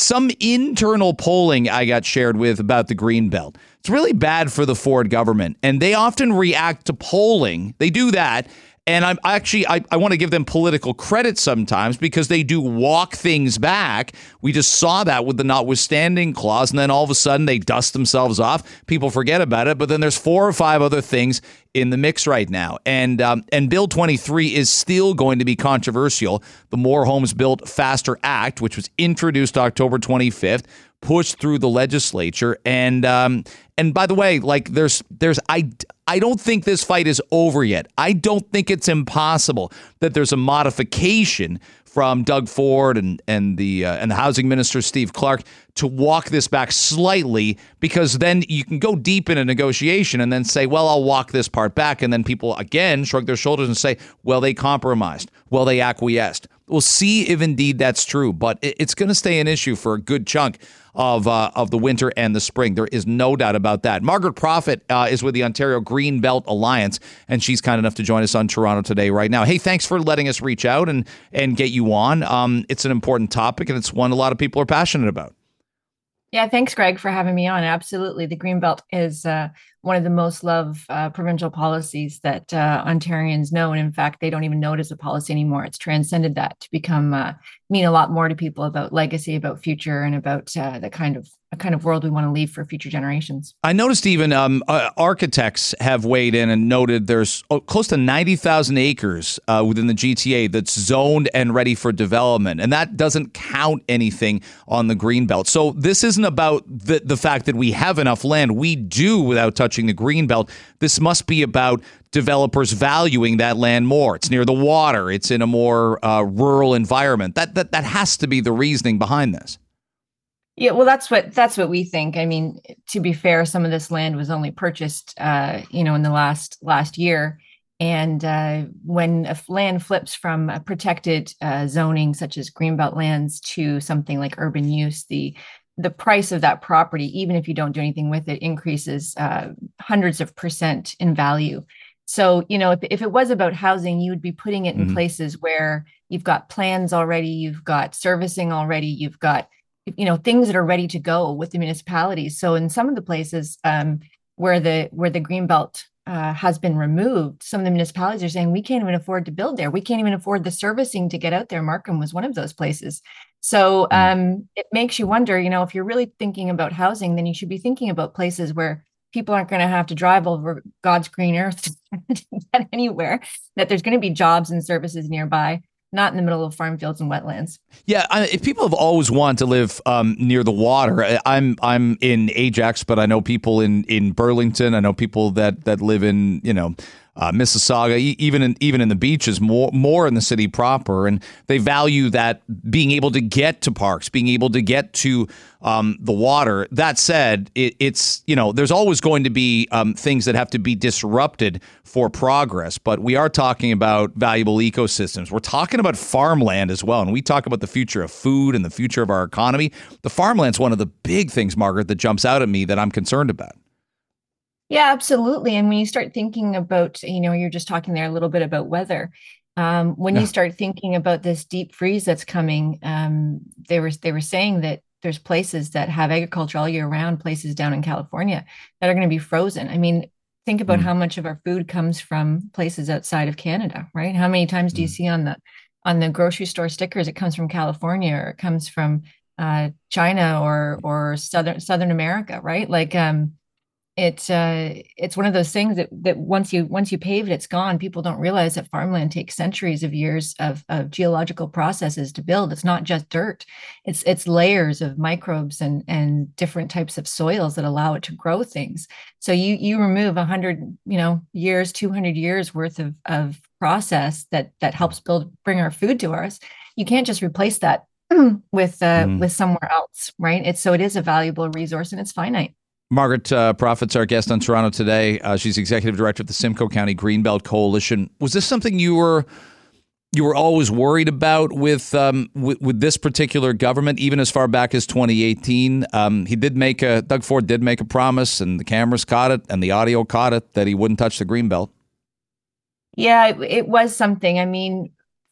some internal polling I got shared with about the green belt. It's really bad for the Ford government, and they often react to polling. They do that and I'm actually, I, I want to give them political credit sometimes because they do walk things back. We just saw that with the notwithstanding clause. And then all of a sudden they dust themselves off. People forget about it. But then there's four or five other things in the mix right now. And, um, and Bill 23 is still going to be controversial. The More Homes Built Faster Act, which was introduced October 25th, pushed through the legislature. And um, and by the way, like there's there's I I don't think this fight is over yet. I don't think it's impossible that there's a modification from Doug Ford and and the uh, and the housing minister Steve Clark to walk this back slightly because then you can go deep in a negotiation and then say, well, I'll walk this part back, and then people again shrug their shoulders and say, well, they compromised, well, they acquiesced. We'll see if indeed that's true, but it's going to stay an issue for a good chunk of uh, of the winter and the spring. There is no doubt about that. Margaret Prophet uh, is with the Ontario Green Belt Alliance, and she's kind enough to join us on Toronto today right now. Hey, thanks for letting us reach out and and get you on. Um, it's an important topic, and it's one a lot of people are passionate about. Yeah, thanks, Greg, for having me on. Absolutely, the Green Belt is uh, one of the most loved uh, provincial policies that uh, Ontarians know, and in fact, they don't even know it as a policy anymore. It's transcended that to become uh, mean a lot more to people about legacy, about future, and about uh, the kind of a kind of world we want to leave for future generations. I noticed even um, uh, architects have weighed in and noted there's oh, close to 90,000 acres uh, within the GTA that's zoned and ready for development. And that doesn't count anything on the green belt. So this isn't about the, the fact that we have enough land. We do without touching the green belt. This must be about developers valuing that land more. It's near the water. It's in a more uh, rural environment. That, that, that has to be the reasoning behind this. Yeah, well, that's what that's what we think. I mean, to be fair, some of this land was only purchased, uh, you know, in the last last year. And uh, when a land flips from a protected uh, zoning, such as greenbelt lands, to something like urban use, the the price of that property, even if you don't do anything with it, increases uh, hundreds of percent in value. So, you know, if, if it was about housing, you would be putting it in mm-hmm. places where you've got plans already, you've got servicing already, you've got you know things that are ready to go with the municipalities so in some of the places um, where the where the green belt uh, has been removed some of the municipalities are saying we can't even afford to build there. We can't even afford the servicing to get out there. Markham was one of those places. So hmm. um, it makes you wonder you know if you're really thinking about housing then you should be thinking about places where people aren't going to have to drive over god's green earth to get anywhere that there's going to be jobs and services nearby not in the middle of farm fields and wetlands. Yeah, I, if people have always wanted to live um, near the water, I, I'm I'm in Ajax, but I know people in in Burlington. I know people that that live in you know uh, Mississauga, even in even in the beaches, more more in the city proper, and they value that being able to get to parks, being able to get to um, the water. That said, it, it's you know there's always going to be um, things that have to be disrupted for progress, but we are talking about valuable ecosystems. We're talking about farmland as well, and we talk about the future of food and the future of our economy. The farmland's one of the big things, Margaret, that jumps out at me that I'm concerned about. Yeah, absolutely. And when you start thinking about, you know, you're just talking there a little bit about weather. Um, when yeah. you start thinking about this deep freeze that's coming, um, they were they were saying that there's places that have agriculture all year round, places down in California that are going to be frozen. I mean, think about mm. how much of our food comes from places outside of Canada, right? How many times mm. do you mm. see on the on the grocery store stickers it comes from California or it comes from uh, China or or southern Southern America, right? Like um, it's uh it's one of those things that that once you once you pave it it's gone. People don't realize that farmland takes centuries of years of of geological processes to build. It's not just dirt. It's it's layers of microbes and and different types of soils that allow it to grow things. So you you remove 100 you know years 200 years worth of of process that that helps build bring our food to us you can't just replace that with uh mm. with somewhere else right? It's so it is a valuable resource and it's finite Margaret uh, Prophet's our guest on Toronto today. Uh, she's executive director of the Simcoe County Greenbelt Coalition. Was this something you were you were always worried about with um, with, with, this particular government, even as far back as 2018? Um, he did make a Doug Ford did make a promise, and the cameras caught it, and the audio caught it that he wouldn't touch the Greenbelt. Yeah, it, it was something. I mean,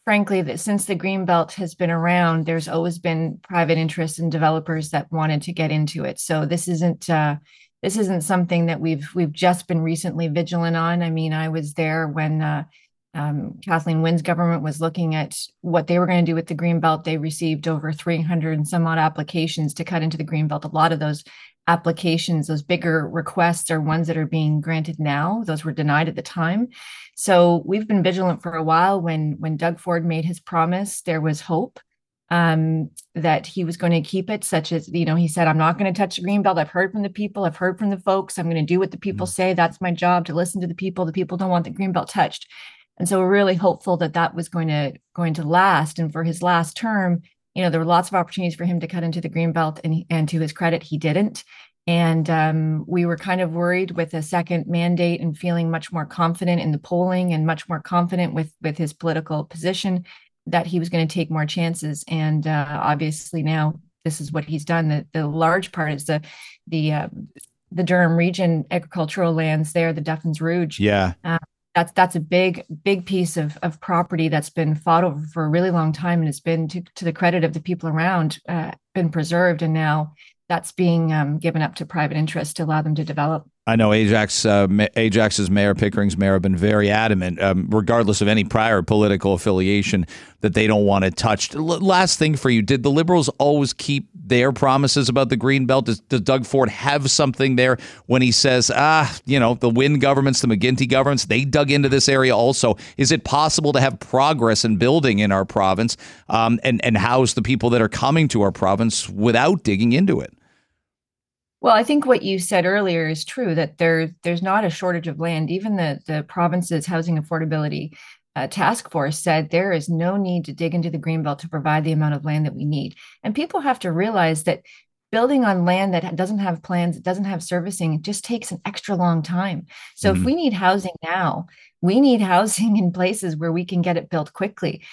frankly that since the green belt has been around there's always been private interests and developers that wanted to get into it so this isn't uh, this isn't something that we've we've just been recently vigilant on i mean i was there when uh, um, Kathleen Wynne's government was looking at what they were going to do with the green belt. They received over 300 and some odd applications to cut into the green belt. A lot of those applications, those bigger requests, are ones that are being granted now. Those were denied at the time. So we've been vigilant for a while. When when Doug Ford made his promise, there was hope um, that he was going to keep it. Such as you know, he said, "I'm not going to touch the green belt. I've heard from the people. I've heard from the folks. I'm going to do what the people mm-hmm. say. That's my job to listen to the people. The people don't want the green belt touched." And so we're really hopeful that that was going to going to last. And for his last term, you know, there were lots of opportunities for him to cut into the green belt, and and to his credit, he didn't. And um, we were kind of worried with a second mandate and feeling much more confident in the polling and much more confident with with his political position that he was going to take more chances. And uh, obviously now this is what he's done. The, the large part is the the uh, the Durham region agricultural lands there, the Duffins Rouge. Yeah. Uh, that's that's a big big piece of of property that's been fought over for a really long time and it's been to, to the credit of the people around uh, been preserved and now that's being um, given up to private interests to allow them to develop. I know Ajax uh, Ajax's mayor, Pickering's mayor, have been very adamant, um, regardless of any prior political affiliation, that they don't want it touched. L- last thing for you: Did the Liberals always keep their promises about the green belt? Does, does, Doug Ford have something there when he says, "Ah, you know, the Wynne governments, the McGuinty governments, they dug into this area also"? Is it possible to have progress in building in our province um, and and house the people that are coming to our province without digging into it? Well, I think what you said earlier is true that there there's not a shortage of land. Even the the province's housing affordability uh, task force said there is no need to dig into the greenbelt to provide the amount of land that we need. And people have to realize that building on land that doesn't have plans, it doesn't have servicing, it just takes an extra long time. So mm-hmm. if we need housing now, we need housing in places where we can get it built quickly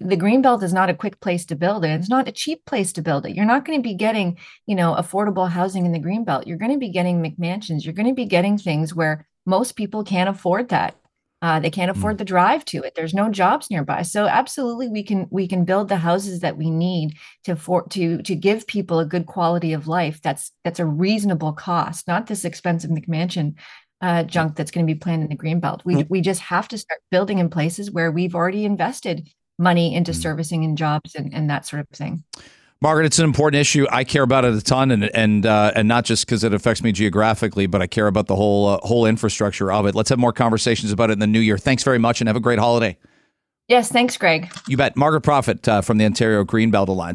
the green belt is not a quick place to build it. It's not a cheap place to build it. You're not going to be getting you know affordable housing in the green belt. You're going to be getting mcmansions. You're going to be getting things where most people can't afford that. Uh, they can't afford mm. the drive to it. There's no jobs nearby. So absolutely we can we can build the houses that we need to for to to give people a good quality of life that's that's a reasonable cost not this expensive mcmansion uh, junk that's going to be planned in the green belt. We mm. we just have to start building in places where we've already invested money into mm. servicing and jobs and, and that sort of thing. Margaret, it's an important issue. I care about it a ton, and and uh, and not just because it affects me geographically, but I care about the whole uh, whole infrastructure of it. Let's have more conversations about it in the new year. Thanks very much, and have a great holiday. Yes, thanks, Greg. You bet. Margaret Prophet uh, from the Ontario Greenbelt Alliance.